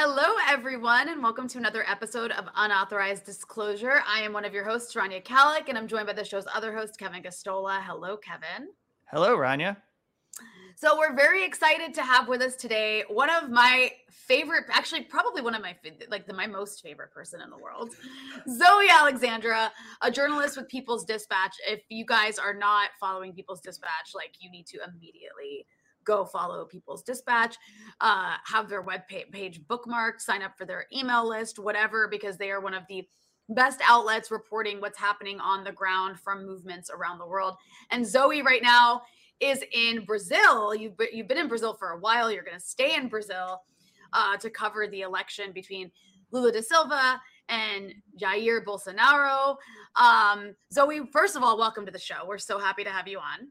Hello, everyone, and welcome to another episode of Unauthorized Disclosure. I am one of your hosts, Rania Khalek, and I'm joined by the show's other host, Kevin Gosztola. Hello, Kevin. Hello, Rania. So we're very excited to have with us today one of my favorite, actually probably one of my like the, my most favorite person in the world, Zoe Alexandra, a journalist with People's Dispatch. If you guys are not following People's Dispatch, like you need to immediately go follow People's Dispatch, uh, have their web page bookmarked, sign up for their email list, whatever, because they are one of the best outlets reporting what's happening on the ground from movements around the world. And Zoe right now is in Brazil. You've been, you've been in Brazil for a while. You're going to stay in Brazil uh, to cover the election between Lula da Silva and Jair Bolsonaro. Um, Zoe, first of all, welcome to the show. We're so happy to have you on.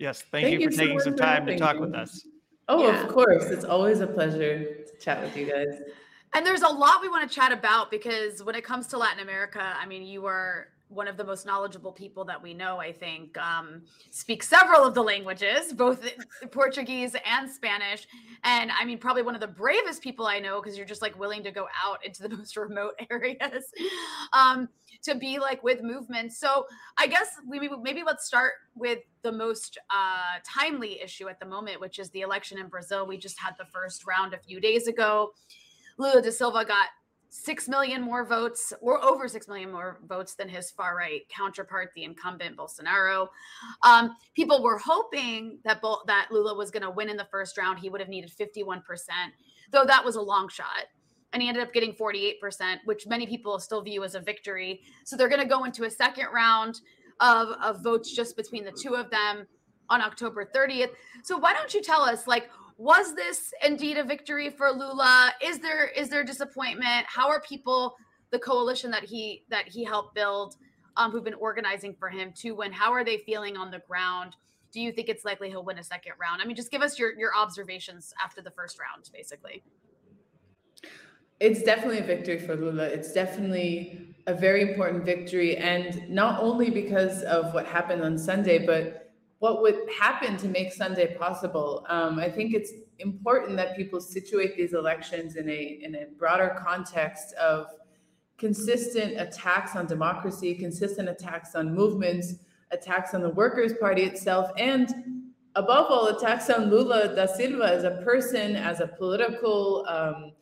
Yes, thank, thank you for taking some time to talk you. with us. Oh, yeah. of course. It's always a pleasure to chat with you guys. And there's a lot we want to chat about because when it comes to Latin America, I mean, you are one of the most knowledgeable people that we know, I think, um, speaks several of the languages, both Portuguese and Spanish. And I mean, probably one of the bravest people I know because you're just like willing to go out into the most remote areas um, to be like with movements. So I guess we maybe let's start with the most uh, timely issue at the moment, which is the election in Brazil. We just had the first round a few days ago. Lula da Silva got 6 million more votes or over 6 million more votes than his far right counterpart the incumbent bolsonaro. Um, people were hoping that that lula was going to win in the first round. He would have needed 51% though that was a long shot. And he ended up getting 48% which many people still view as a victory. So they're going to go into a second round of, of votes just between the two of them on october 30th so why don't you tell us like was this indeed a victory for Lula? Is there is there disappointment? How are people, the coalition that he that he helped build, um, who've been organizing for him to win? How are they feeling on the ground? Do you think it's likely he'll win a second round? I mean, just give us your your observations after the first round, basically. It's definitely a victory for Lula. It's definitely a very important victory, and not only because of what happened on Sunday, but what would happen to make Sunday possible. Um, I think it's important that people situate these elections in a in a broader context of consistent attacks on democracy, consistent attacks on movements, attacks on the Workers' Party itself, and above all, attacks on Lula da Silva as a person, as a political, um,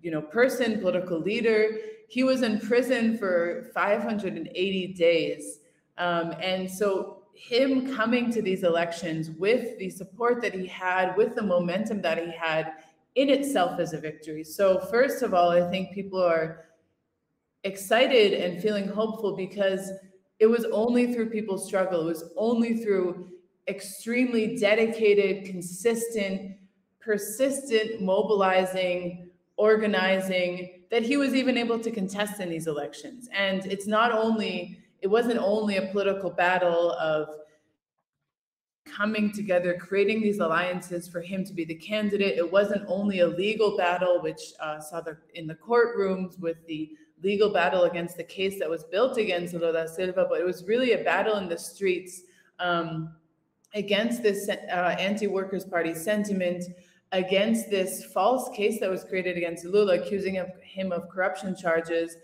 you know, person, political leader. He was in prison for 580 days, um, and so him coming to these elections with the support that he had, with the momentum that he had, in itself is a victory. So, first of all, I think people are excited and feeling hopeful because it was only through people's struggle, it was only through extremely dedicated, consistent, persistent mobilizing, organizing that he was even able to contest in these elections. And it's not only it wasn't only a political battle of coming together, creating these alliances for him to be the candidate. It wasn't only a legal battle, which uh, saw the in the courtrooms with the legal battle against the case that was built against Lula Silva, but it was really a battle in the streets um, against this uh, anti-workers party sentiment, against this false case that was created against Lula, accusing him of corruption charges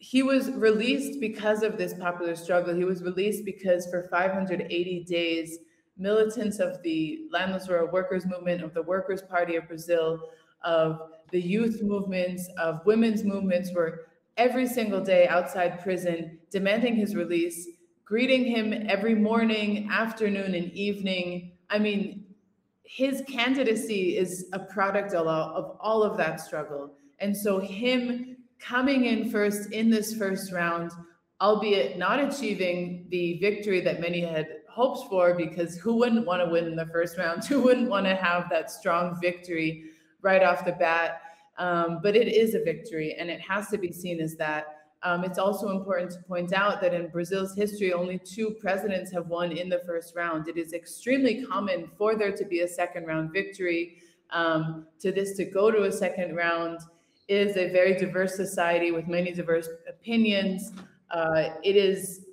he was released because of this popular struggle. He was released because for 580 days, militants of the Landless Rural Workers Movement, of the Workers' Party of Brazil, of the youth movements, of women's movements were every single day outside prison demanding his release, greeting him every morning, afternoon, and evening. I mean, his candidacy is a product of all of that struggle. And so, him coming in first in this first round, albeit not achieving the victory that many had hoped for, because who wouldn't want to win in the first round? Who wouldn't want to have that strong victory right off the bat? Um, but it is a victory, and it has to be seen as that. Um, it's also important to point out that in Brazil's history, only two presidents have won in the first round. It is extremely common for there to be a second round victory, um, to this to go to a second round is a very diverse society with many diverse opinions. Uh, it is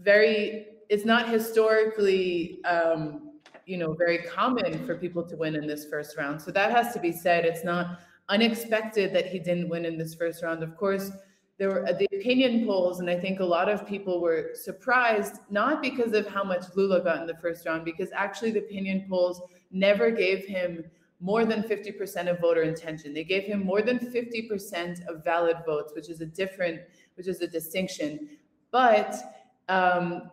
very, it's not historically, um, you know, very common for people to win in this first round. So that has to be said. It's not unexpected that he didn't win in this first round. Of course, there were the opinion polls, and I think a lot of people were surprised, not because of how much Lula got in the first round, because actually the opinion polls never gave him more than 50% of voter intention. They gave him more than 50% of valid votes, which is a different, which is a distinction. But um,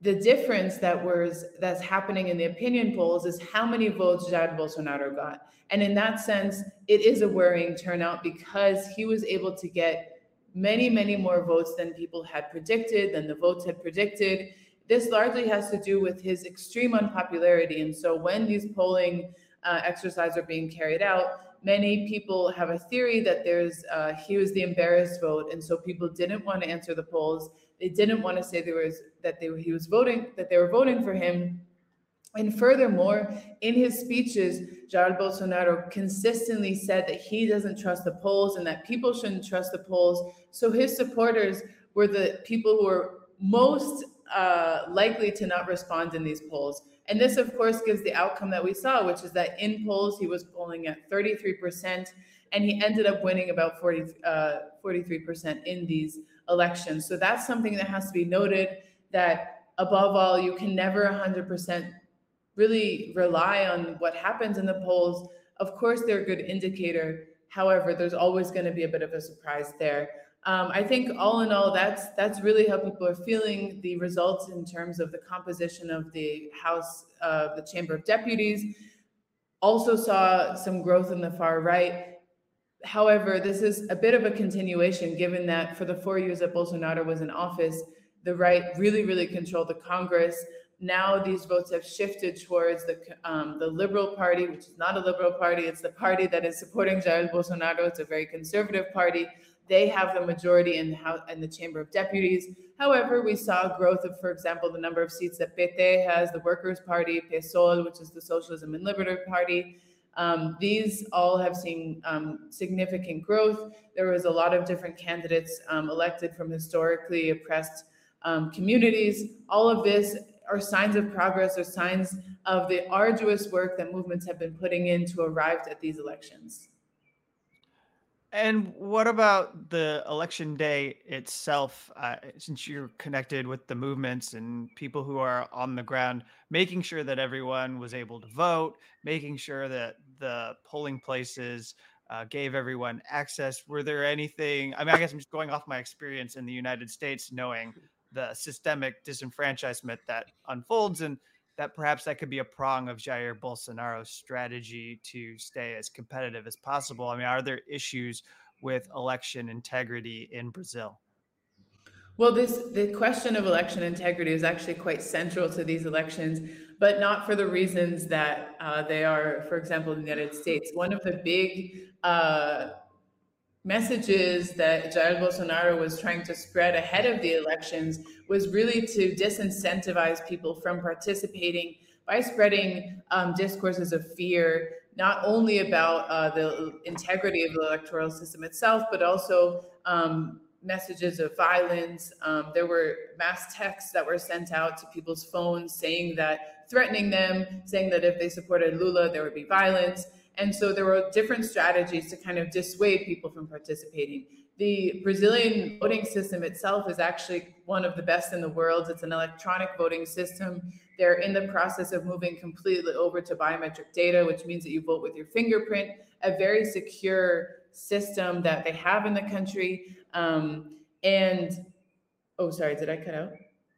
the difference that was that's happening in the opinion polls is how many votes Jair Bolsonaro got. And in that sense, it is a worrying turnout because he was able to get many, many more votes than people had predicted, than the votes had predicted. This largely has to do with his extreme unpopularity. And so when these polling uh, exercises are being carried out, many people have a theory that there's uh, he was the embarrassed vote, and so people didn't want to answer the polls. They didn't want to say there was that they he was voting that they were voting for him. And furthermore, in his speeches, Jair Bolsonaro consistently said that he doesn't trust the polls and that people shouldn't trust the polls. So his supporters were the people who were most uh, likely to not respond in these polls. And this, of course, gives the outcome that we saw, which is that in polls, he was polling at 33%, and he ended up winning about 40, uh, 43% in these elections. So that's something that has to be noted that, above all, you can never 100% really rely on what happens in the polls. Of course, they're a good indicator. However, there's always going to be a bit of a surprise there. Um, I think all in all, that's that's really how people are feeling the results in terms of the composition of the House, uh, the Chamber of Deputies. Also saw some growth in the far right. However, this is a bit of a continuation, given that for the four years that Bolsonaro was in office, the right really, really controlled the Congress. Now these votes have shifted towards the um, the Liberal Party, which is not a liberal party. It's the party that is supporting Jair Bolsonaro. It's a very conservative party they have the majority in the House in the Chamber of Deputies. However, we saw growth of, for example, the number of seats that PT has, the Workers' Party, PSOL, which is the Socialism and Liberty Party. Um, these all have seen um, significant growth. There was a lot of different candidates um, elected from historically oppressed um, communities. All of this are signs of progress, or signs of the arduous work that movements have been putting in to arrive at these elections. And what about the election day itself? Uh, since you're connected with the movements and people who are on the ground, making sure that everyone was able to vote, making sure that the polling places uh, gave everyone access. Were there anything? I mean, I guess I'm just going off my experience in the United States, knowing the systemic disenfranchisement that unfolds and that perhaps that could be a prong of Jair Bolsonaro's strategy to stay as competitive as possible. I mean, are there issues with election integrity in Brazil? Well, this the question of election integrity is actually quite central to these elections, but not for the reasons that uh, they are, for example, in the United States. One of the big uh, messages that Jair Bolsonaro was trying to spread ahead of the elections was really to disincentivize people from participating by spreading um, discourses of fear, not only about uh, the integrity of the electoral system itself, but also um, messages of violence. Um, there were mass texts that were sent out to people's phones saying that, threatening them, saying that if they supported Lula, there would be violence. And so there were different strategies to kind of dissuade people from participating. The Brazilian voting system itself is actually one of the best in the world. It's an electronic voting system. They're in the process of moving completely over to biometric data, which means that you vote with your fingerprint, a very secure system that they have in the country. Um, and oh, sorry, did I cut out?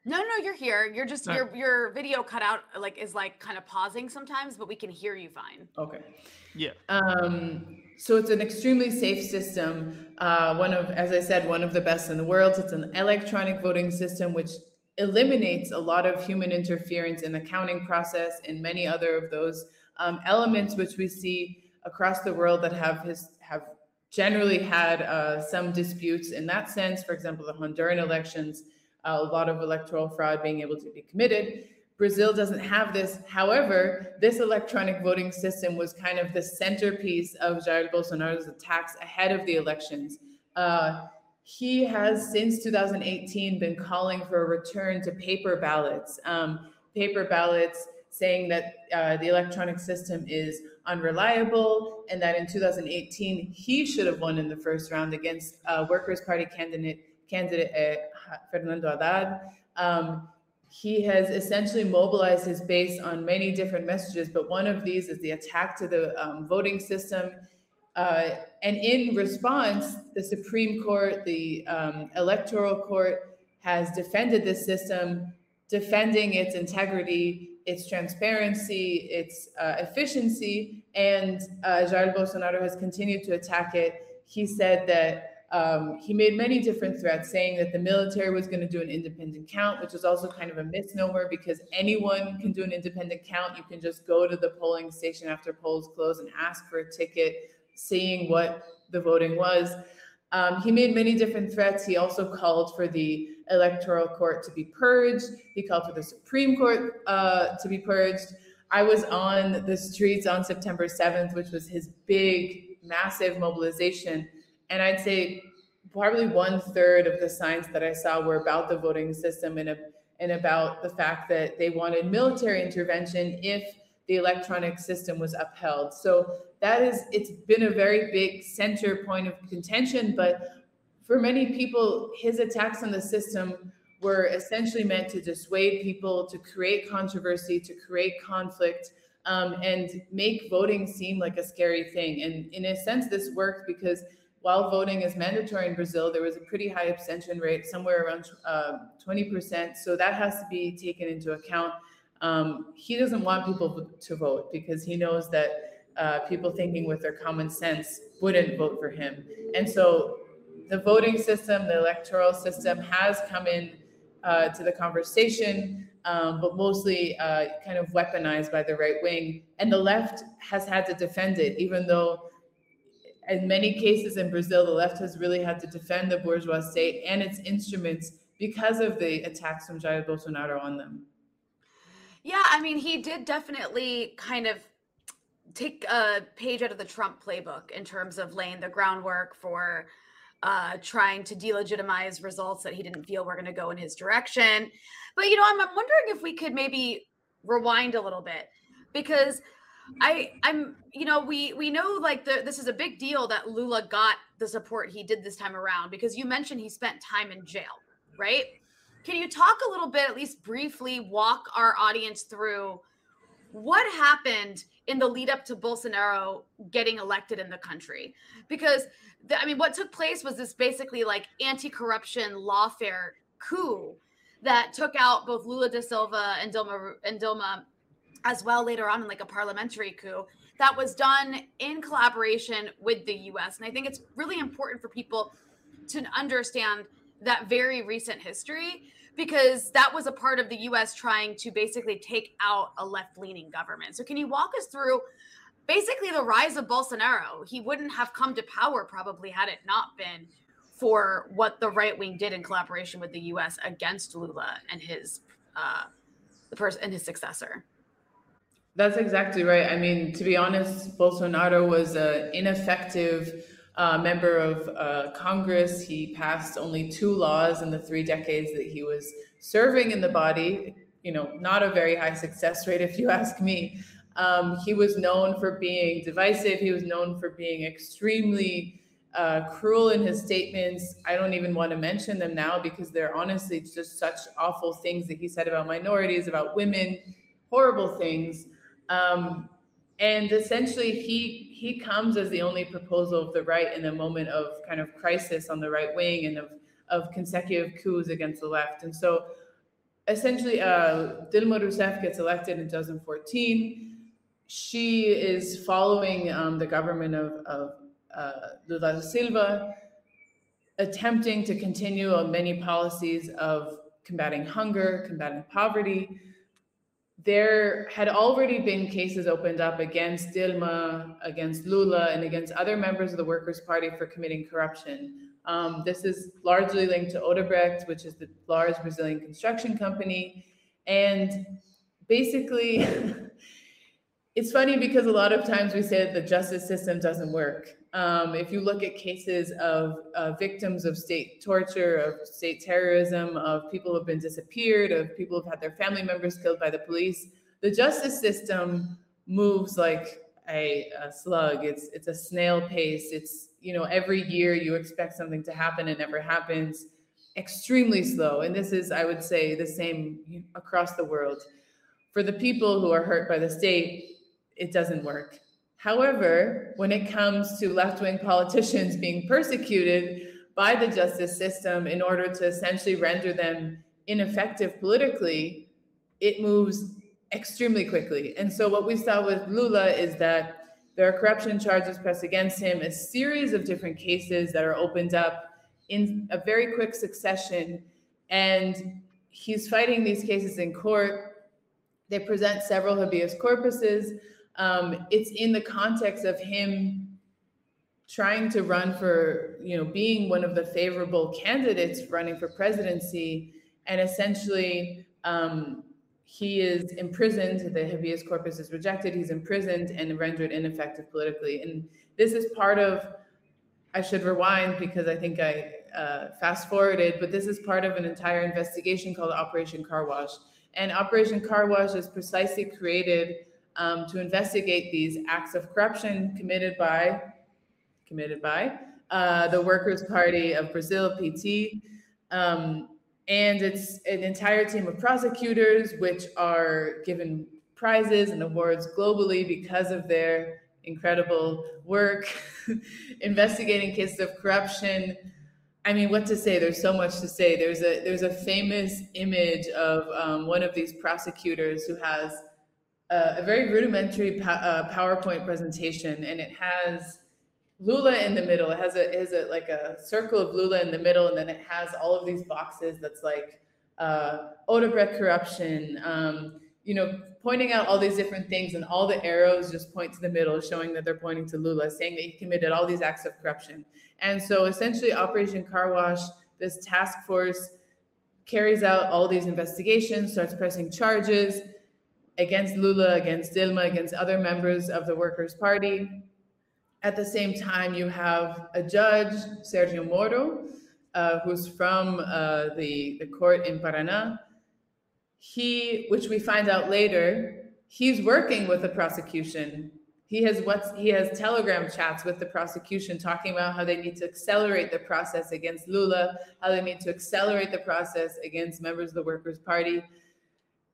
No, no, you're here. You're just your your video cut out like is like kind of pausing sometimes, but we can hear you fine. Okay. Yeah. Um, so it's an extremely safe system. Uh, one of, as I said, one of the best in the world. It's an electronic voting system which eliminates a lot of human interference in the counting process and many other of those um, elements which we see across the world that have his have generally had uh, some disputes in that sense. For example, the Honduran elections a lot of electoral fraud being able to be committed. Brazil doesn't have this. However, this electronic voting system was kind of the centerpiece of Jair Bolsonaro's attacks ahead of the elections. Uh, he has since 2018 been calling for a return to paper ballots. Um, paper ballots saying that uh, the electronic system is unreliable and that in 2018 he should have won in the first round against uh, Workers' Party candidate candidate uh, Fernando Haddad. Um, he has essentially mobilized his base on many different messages, but one of these is the attack to the um, voting system. Uh, and in response, the Supreme Court, the um, Electoral Court has defended this system, defending its integrity its transparency, its uh, efficiency, and uh, Jair Bolsonaro has continued to attack it. He said that um, he made many different threats, saying that the military was going to do an independent count, which was also kind of a misnomer because anyone can do an independent count. You can just go to the polling station after polls close and ask for a ticket, seeing what the voting was. Um, he made many different threats. He also called for the electoral court to be purged. He called for the Supreme Court uh, to be purged. I was on the streets on September 7th, which was his big, massive mobilization. And I'd say probably one third of the signs that I saw were about the voting system and, and about the fact that they wanted military intervention if the electronic system was upheld. So that is, it's been a very big center point of contention, but for many people, his attacks on the system were essentially meant to dissuade people, to create controversy, to create conflict, um, and make voting seem like a scary thing. And in a sense, this worked because while voting is mandatory in Brazil, there was a pretty high abstention rate, somewhere around uh, 20%. So that has to be taken into account. Um, he doesn't want people to vote because he knows that uh, people thinking with their common sense wouldn't vote for him. And so the voting system, the electoral system has come in uh, to the conversation, um, but mostly uh, kind of weaponized by the right wing. And the left has had to defend it, even though in many cases in Brazil, the left has really had to defend the bourgeois state and its instruments because of the attacks from Jair Bolsonaro on them. Yeah, I mean, he did definitely kind of take a page out of the Trump playbook in terms of laying the groundwork for uh, trying to delegitimize results that he didn't feel were going to go in his direction. But you know, I'm, I'm wondering if we could maybe rewind a little bit because I I'm you know we we know like the, this is a big deal that Lula got the support he did this time around because you mentioned he spent time in jail, right? Can you talk a little bit, at least briefly, walk our audience through what happened in the lead up to Bolsonaro getting elected in the country? Because the, I mean, what took place was this basically like anti-corruption lawfare coup that took out both Lula da Silva and Dilma and Dilma as well later on in like a parliamentary coup that was done in collaboration with the US. And I think it's really important for people to understand that very recent history because that was a part of the US trying to basically take out a left leaning government. So, can you walk us through basically the rise of Bolsonaro. He wouldn't have come to power probably had it not been for what the right wing did in collaboration with the U.S. against Lula and his uh, the person and his successor. That's exactly right. I mean, to be honest, Bolsonaro was an ineffective uh, member of uh, Congress. He passed only two laws in the three decades that he was serving in the body. You know, not a very high success rate, if you ask me. Um, he was known for being divisive. He was known for being extremely uh, cruel in his statements. I don't even want to mention them now because they're honestly just such awful things that he said about minorities, about women, horrible things. Um, and essentially, he he comes as the only proposal of the right in a moment of kind of crisis on the right wing and of of consecutive coups against the left. And so, essentially, uh, Dilma Rousseff gets elected in 2014 she is following um, the government of, of uh, Lula da Silva, attempting to continue on many policies of combating hunger, combating poverty. There had already been cases opened up against Dilma, against Lula, and against other members of the Workers' Party for committing corruption. Um, this is largely linked to Odebrecht, which is the large Brazilian construction company. And basically, it's funny because a lot of times we say that the justice system doesn't work. Um, if you look at cases of uh, victims of state torture, of state terrorism, of people who have been disappeared, of people who've had their family members killed by the police, the justice system moves like a, a, slug. It's it's a snail pace. It's you know every year you expect something to happen, it never happens. Extremely slow, and this is I would say the same across the world. For the people who are hurt by the state, it doesn't work. However, when it comes to left wing politicians being persecuted by the justice system in order to essentially render them ineffective politically, it moves extremely quickly. And so what we saw with Lula is that there are corruption charges pressed against him, a series of different cases that are opened up in a very quick succession. And he's fighting these cases in court. They present several habeas corpuses. Um, it's in the context of him trying to run for, you know, being one of the favorable candidates running for presidency and essentially um, he is imprisoned. The habeas corpus is rejected. He's imprisoned and rendered ineffective politically. And this is part of, I should rewind because I think I uh, fast forwarded, but this is part of an entire investigation called Operation Car Wash. And Operation Car Wash is precisely created um, to investigate these acts of corruption committed by, committed by uh, the Workers' Party of Brazil, PT. Um, and it's an entire team of prosecutors, which are given prizes and awards globally because of their incredible work investigating cases of corruption. I mean, what to say? There's so much to say. There's a there's a famous image of um, one of these prosecutors who has a, a very rudimentary uh, PowerPoint presentation, and it has Lula in the middle. It has a it has a like a circle of Lula in the middle, and then it has all of these boxes that's like uh, Odebrecht corruption. Um, you know, pointing out all these different things, and all the arrows just point to the middle, showing that they're pointing to Lula, saying that he committed all these acts of corruption. And so, essentially, Operation Car Wash, this task force carries out all these investigations, starts pressing charges against Lula, against Dilma, against other members of the Workers' Party at the same time, you have a judge, Sergio Moro, uh, who's from uh, the, the court in Paraná. He, which we find out later, he's working with the prosecution. He has what's he has telegram chats with the prosecution talking about how they need to accelerate the process against Lula, how they need to accelerate the process against members of the Workers' Party.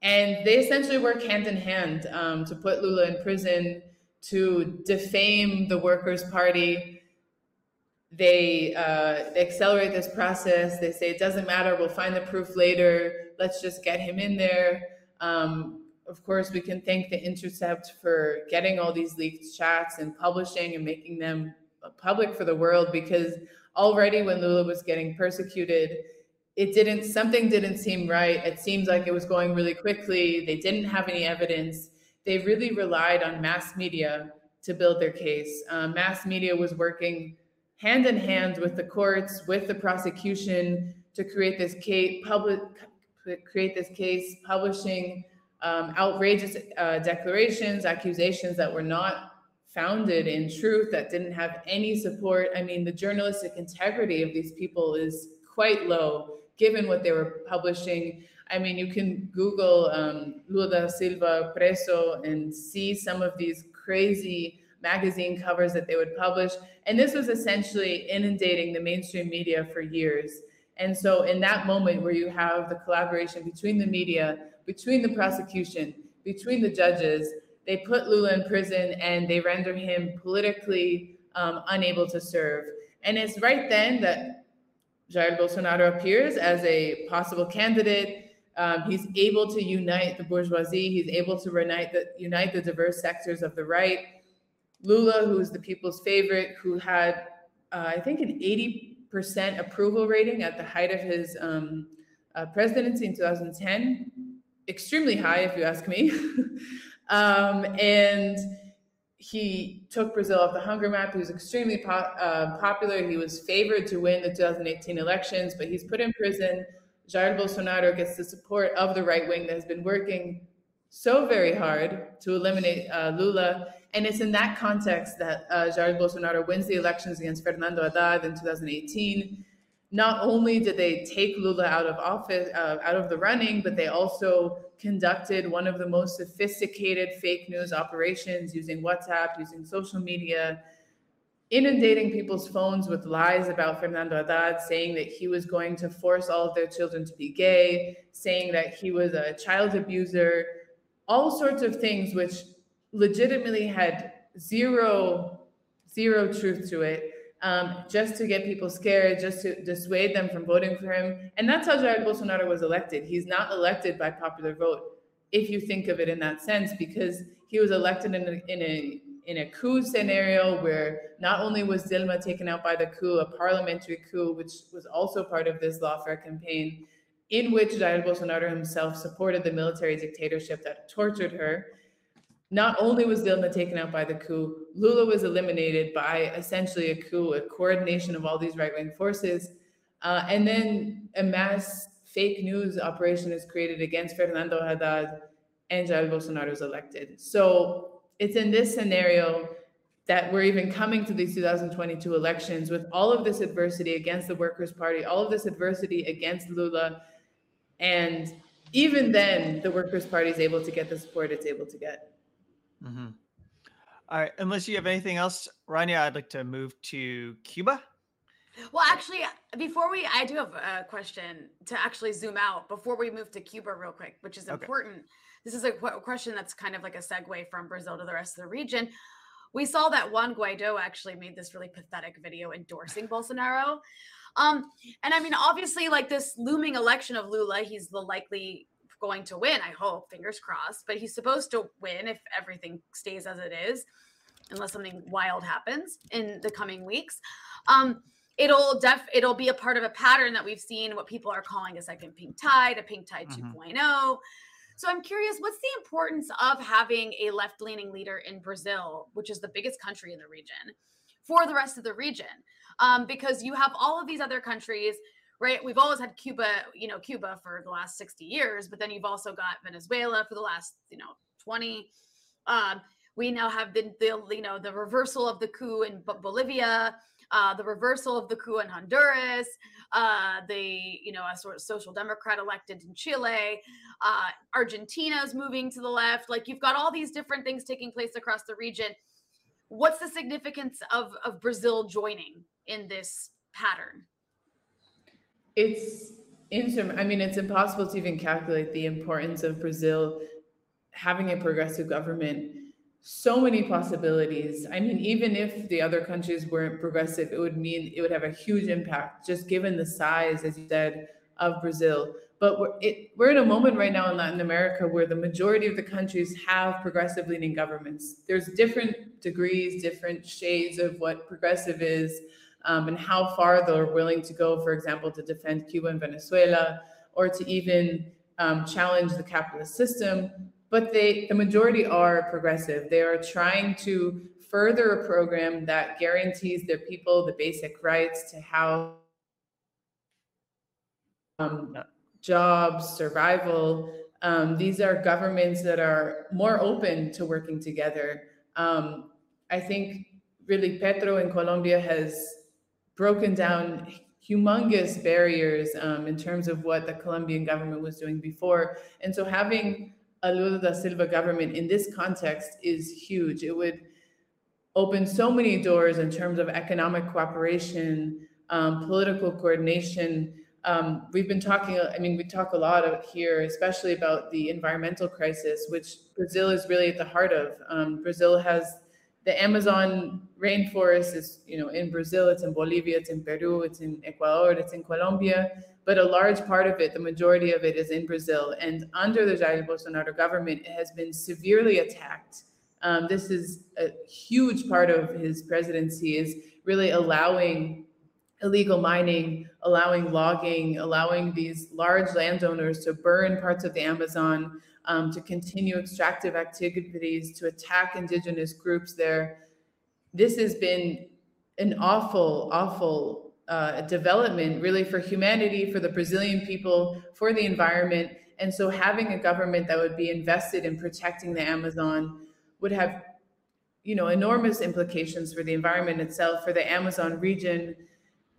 And they essentially work hand in hand um, to put Lula in prison to defame the Workers' Party. They, uh, they accelerate this process. They say it doesn't matter. We'll find the proof later. Let's just get him in there. Um, of course, we can thank the Intercept for getting all these leaked chats and publishing and making them public for the world because already when Lula was getting persecuted, it didn't something didn't seem right. It seems like it was going really quickly. They didn't have any evidence they really relied on mass media to build their case. Um, mass media was working hand in hand with the courts, with the prosecution to create this case, public, create this case, publishing um, outrageous uh, declarations, accusations that were not founded in truth, that didn't have any support. I mean, the journalistic integrity of these people is quite low, given what they were publishing. I mean, you can Google um, Lula Silva preso and see some of these crazy magazine covers that they would publish. And this was essentially inundating the mainstream media for years. And so, in that moment where you have the collaboration between the media, between the prosecution, between the judges, they put Lula in prison and they render him politically um, unable to serve. And it's right then that Jair Bolsonaro appears as a possible candidate um, he's able to unite the bourgeoisie. He's able to unite the, unite the diverse sectors of the right. Lula, who is the people's favorite, who had, uh, I think, an 80% approval rating at the height of his um, uh, presidency in 2010, extremely high, if you ask me. um, and he took Brazil off the hunger map. He was extremely po- uh, popular. He was favored to win the 2018 elections, but he's put in prison Jair Bolsonaro gets the support of the right wing that has been working so very hard to eliminate uh, Lula. And it's in that context that uh, Jair Bolsonaro wins the elections against Fernando Haddad in 2018. Not only did they take Lula out of office, uh, out of the running, but they also conducted one of the most sophisticated fake news operations using WhatsApp, using social media, inundating people's phones with lies about Fernando Haddad, saying that he was going to force all of their children to be gay, saying that he was a child abuser, all sorts of things which legitimately had zero zero truth to it um, just to get people scared, just to dissuade them from voting for him. And that's how Jair Bolsonaro was elected. He's not elected by popular vote, if you think of it in that sense, because he was elected in a, in a in a coup scenario where not only was Dilma taken out by the coup, a parliamentary coup, which was also part of this lawfare campaign, in which Jair Bolsonaro himself supported the military dictatorship that tortured her not only was Dilma taken out by the coup, Lula was eliminated by essentially a coup, a coordination of all these right wing forces. Uh, and then a mass fake news operation is created against Fernando Haddad and Jair Bolsonaro is elected. So it's in this scenario that we're even coming to these 2022 elections with all of this adversity against the Workers' Party, all of this adversity against Lula. And even then, the Workers' Party is able to get the support it's able to get. Mm-hmm. All right. Unless you have anything else, Rania, I'd like to move to Cuba. Well, actually, before we, I do have a question to actually zoom out before we move to Cuba, real quick, which is okay. important. This is a question that's kind of like a segue from Brazil to the rest of the region. We saw that Juan Guaido actually made this really pathetic video endorsing Bolsonaro. Um, and I mean, obviously, like this looming election of Lula, he's the likely going to win. I hope, fingers crossed. But he's supposed to win if everything stays as it is, unless something wild happens in the coming weeks. Um, it'll def it'll be a part of a pattern that we've seen what people are calling a second pink tide, a pink tide mm-hmm. 2.0. So I'm curious, what's the importance of having a left-leaning leader in Brazil, which is the biggest country in the region, for the rest of the region? Um, because you have all of these other countries right? We've always had Cuba, you know, Cuba for the last 60 years, but then you've also got Venezuela for the last, you know, 20. Um, we now have the, the, you know, the reversal of the coup in Bolivia, uh, the reversal of the coup in Honduras, uh, the, you know, a sort of social democrat elected in Chile, uh, Argentina's moving to the left. Like you've got all these different things taking place across the region. What's the significance of, of Brazil joining in this pattern? It's I mean, it's impossible to even calculate the importance of Brazil having a progressive government. So many possibilities. I mean, even if the other countries weren't progressive, it would mean it would have a huge impact, just given the size, as you said, of Brazil. But we're, it, we're in a moment right now in Latin America where the majority of the countries have progressive leaning governments. There's different degrees, different shades of what progressive is um, and how far they're willing to go, for example, to defend Cuba and Venezuela, or to even um, challenge the capitalist system. But they, the majority are progressive. They are trying to further a program that guarantees their people the basic rights to how um, jobs, survival. Um, these are governments that are more open to working together. Um, I think really Petro in Colombia has broken down humongous barriers um, in terms of what the Colombian government was doing before. And so having a Lula da Silva government in this context is huge. It would open so many doors in terms of economic cooperation, um, political coordination. Um, we've been talking, I mean, we talk a lot here, especially about the environmental crisis, which Brazil is really at the heart of. Um, Brazil has the Amazon rainforest is, you know, in Brazil, it's in Bolivia, it's in Peru, it's in Ecuador, it's in Colombia, but a large part of it, the majority of it is in Brazil. And under the Jair Bolsonaro government, it has been severely attacked. Um, this is a huge part of his presidency is really allowing illegal mining, allowing logging, allowing these large landowners to burn parts of the Amazon, um, to continue extractive activities, to attack indigenous groups there. This has been an awful, awful uh, development, really, for humanity, for the Brazilian people, for the environment. And so, having a government that would be invested in protecting the Amazon would have, you know, enormous implications for the environment itself, for the Amazon region,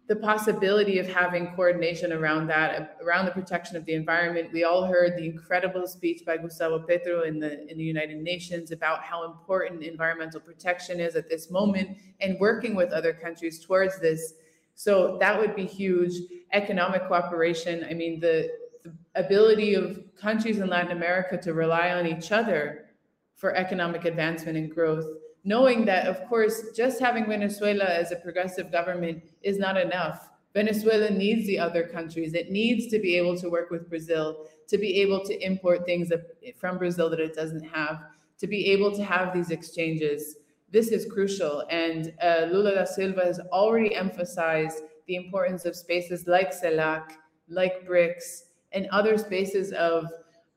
the possibility of having coordination around that, around the protection of the environment. We all heard the incredible speech by Gustavo Petro in the in the United Nations about how important environmental protection is at this moment and working with other countries towards this. So that would be huge. Economic cooperation. I mean, the, the ability of countries in Latin America to rely on each other for economic advancement and growth knowing that, of course, just having Venezuela as a progressive government is not enough. Venezuela needs the other countries. It needs to be able to work with Brazil, to be able to import things from Brazil that it doesn't have, to be able to have these exchanges. This is crucial. And uh, Lula da Silva has already emphasized the importance of spaces like CELAC, like BRICS, and other spaces of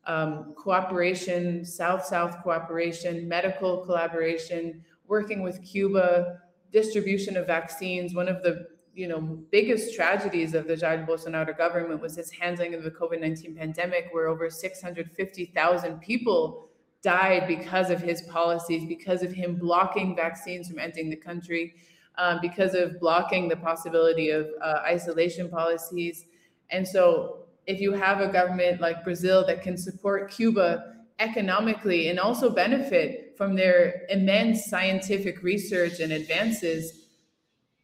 um, cooperation, South-South cooperation, medical collaboration, working with Cuba, distribution of vaccines. One of the you know biggest tragedies of the Jair Bolsonaro government was his handling of the COVID-19 pandemic, where over 650,000 people died because of his policies, because of him blocking vaccines from entering the country, um, because of blocking the possibility of uh, isolation policies. And so if you have a government like Brazil that can support Cuba economically and also benefit from their immense scientific research and advances,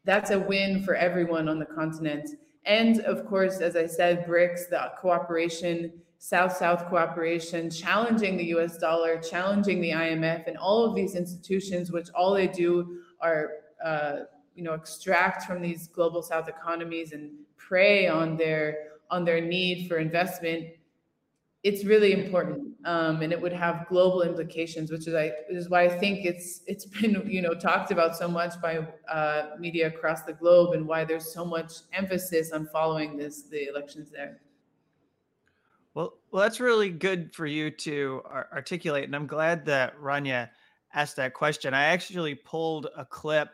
that's a win for everyone on the continent. And of course, as I said, BRICS, the cooperation, South South cooperation, challenging the US dollar, challenging the IMF, and all of these institutions, which all they do are uh, you know extract from these global south economies and prey on their on their need for investment, it's really important, um, and it would have global implications, which is I is why I think it's it's been you know talked about so much by uh, media across the globe, and why there's so much emphasis on following this the elections there. Well, well, that's really good for you to articulate, and I'm glad that Rania asked that question. I actually pulled a clip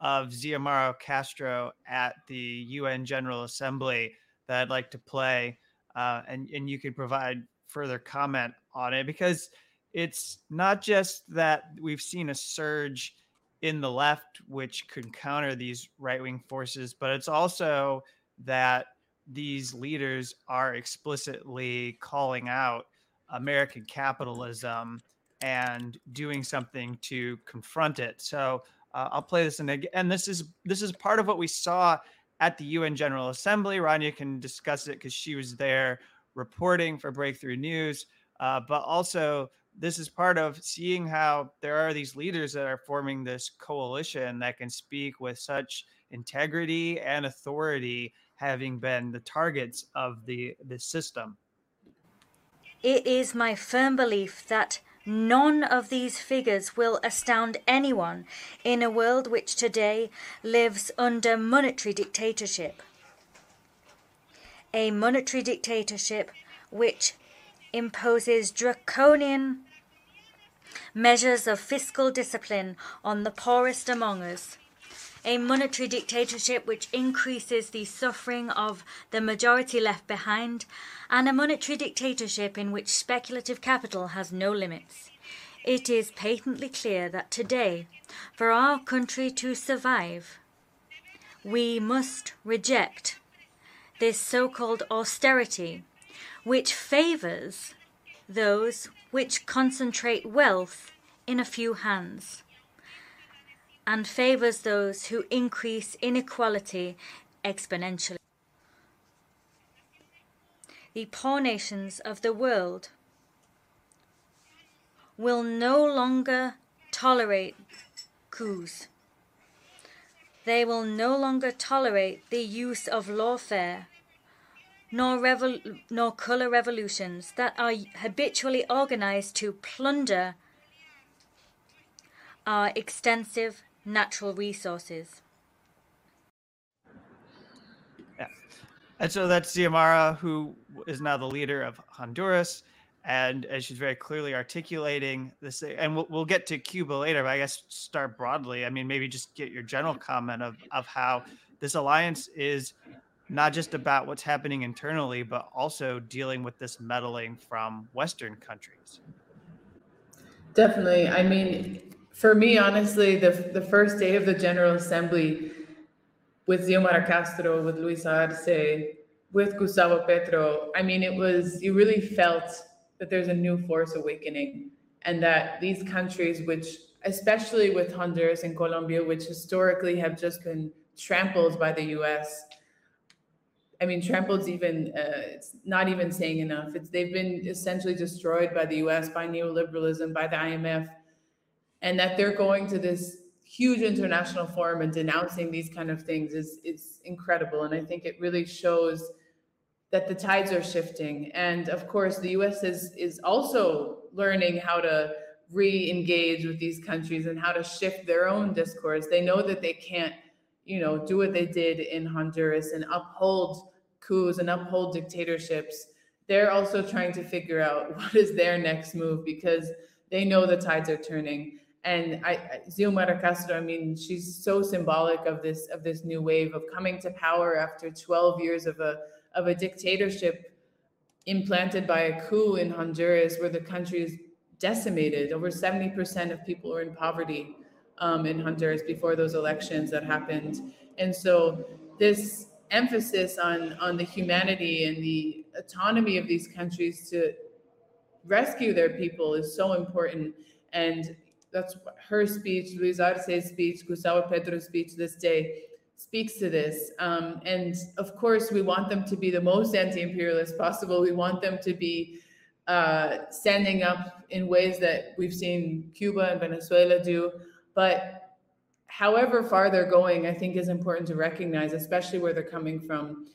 of Xiomara Castro at the UN General Assembly that I'd like to play, uh, and and you could provide further comment on it because it's not just that we've seen a surge in the left which could counter these right wing forces, but it's also that these leaders are explicitly calling out American capitalism and doing something to confront it. So uh, I'll play this, and and this is this is part of what we saw at the UN General Assembly. Rania can discuss it because she was there reporting for Breakthrough News. Uh, but also, this is part of seeing how there are these leaders that are forming this coalition that can speak with such integrity and authority, having been the targets of the, the system. It is my firm belief that None of these figures will astound anyone in a world which today lives under monetary dictatorship. A monetary dictatorship which imposes draconian measures of fiscal discipline on the poorest among us a monetary dictatorship which increases the suffering of the majority left behind, and a monetary dictatorship in which speculative capital has no limits. It is patently clear that today, for our country to survive, we must reject this so called austerity, which favors those which concentrate wealth in a few hands and favors those who increase inequality exponentially. The poor nations of the world will no longer tolerate coups. They will no longer tolerate the use of lawfare nor, revol- nor colour revolutions that are habitually organized to plunder our extensive natural resources. Yeah. And so that's Xiomara, who is now the leader of Honduras. And as she's very clearly articulating this, and we'll, we'll get to Cuba later, but I guess start broadly. I mean, maybe just get your general comment of, of how this alliance is not just about what's happening internally, but also dealing with this meddling from Western countries. Definitely. I mean, for me, honestly, the the first day of the General Assembly with Xiomara Castro, with Luis Arce, with Gustavo Petro. I mean, it was, you really felt that there's a new force awakening and that these countries, which, especially with Honduras and Colombia, which historically have just been trampled by the US, I mean, trampled's even, uh, it's not even saying enough. It's, they've been essentially destroyed by the US, by neoliberalism, by the IMF, and that they're going to this huge international forum and denouncing these kind of things is, is incredible. And I think it really shows that the tides are shifting. And of course, the US is, is also learning how to re-engage with these countries and how to shift their own discourse. They know that they can't, you know, do what they did in Honduras and uphold coups and uphold dictatorships, they're also trying to figure out what is their next move because they know the tides are turning. And I, Xiomara Castro, I mean, she's so symbolic of this of this new wave of coming to power after 12 years of a of a dictatorship implanted by a coup in Honduras, where the country is decimated. Over 70% of people are in poverty um, in Honduras before those elections that happened. And so this emphasis on on the humanity and the autonomy of these countries to rescue their people is so important and that's her speech luis arce's speech gustavo petro's speech this day speaks to this. Um, and of course we want them to be the most anti-imperialist possible. We want them to be uh, standing up in ways that we've seen cuba and venezuela do. But however far they're going, I think is important to recognize, especially where they're coming from.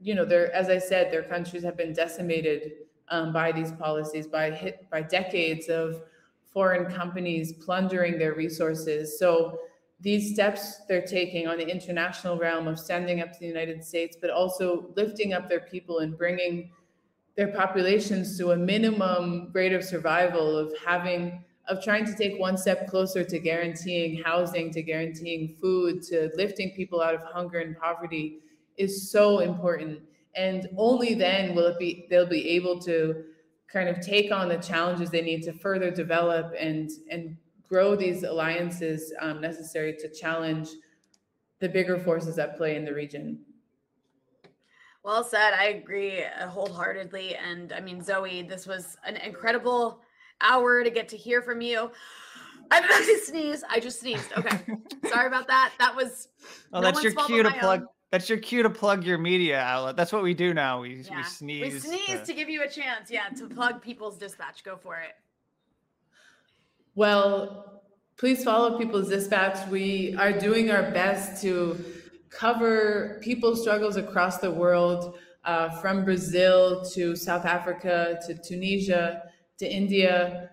You know, they're as I said, their countries have been decimated um, by these policies, by hit by decades of foreign companies plundering their resources. So these steps they're taking on the international realm of standing up to the United States, but also lifting up their people and bringing their populations to a minimum rate of survival of having of trying to take one step closer to guaranteeing housing, to guaranteeing food, to lifting people out of hunger and poverty is so important. And only then will it be they'll be able to kind of take on the challenges they need to further develop and and grow these alliances um, necessary to challenge the bigger forces at play in the region. Well said. I agree wholeheartedly. And I mean, Zoe, this was an incredible hour to get to hear from you. I'm about to sneeze. I just sneezed. Okay. Sorry about that. That was. Oh, no that's your cue to plug. Own. That's your cue to plug your media outlet. That's what we do now. We, yeah. we sneeze. We sneeze to... to give you a chance. Yeah, to plug People's Dispatch. Go for it. Well, please follow People's Dispatch. We are doing our best to cover people's struggles across the world, uh, from Brazil to South Africa to Tunisia to India.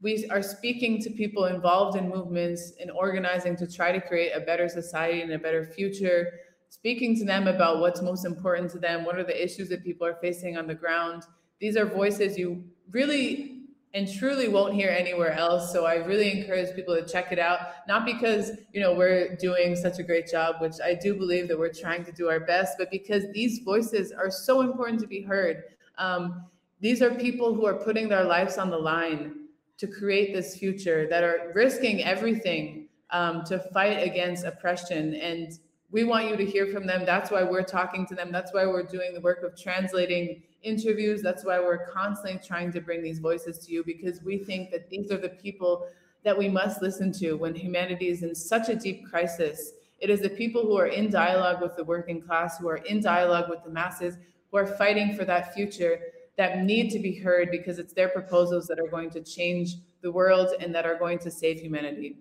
We are speaking to people involved in movements and organizing to try to create a better society and a better future, speaking to them about what's most important to them, what are the issues that people are facing on the ground. These are voices you really and truly won't hear anywhere else. So I really encourage people to check it out. Not because, you know, we're doing such a great job, which I do believe that we're trying to do our best, but because these voices are so important to be heard. Um, these are people who are putting their lives on the line to create this future, that are risking everything um, to fight against oppression. And we want you to hear from them. That's why we're talking to them. That's why we're doing the work of translating interviews. That's why we're constantly trying to bring these voices to you because we think that these are the people that we must listen to when humanity is in such a deep crisis. It is the people who are in dialogue with the working class, who are in dialogue with the masses, who are fighting for that future that need to be heard because it's their proposals that are going to change the world and that are going to save humanity.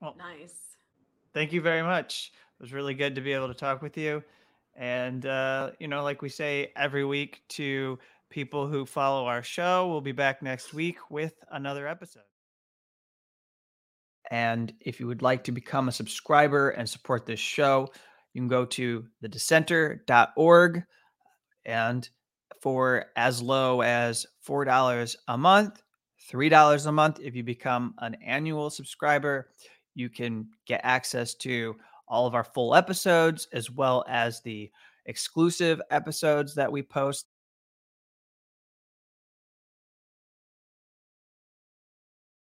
Well, nice. Thank you very much. It was really good to be able to talk with you. And, uh, you know, like we say every week to people who follow our show, we'll be back next week with another episode. And if you would like to become a subscriber and support this show, you can go to thedissenter.org and for as low as $4 a month, $3 a month. If you become an annual subscriber, you can get access to all of our full episodes as well as the exclusive episodes that we post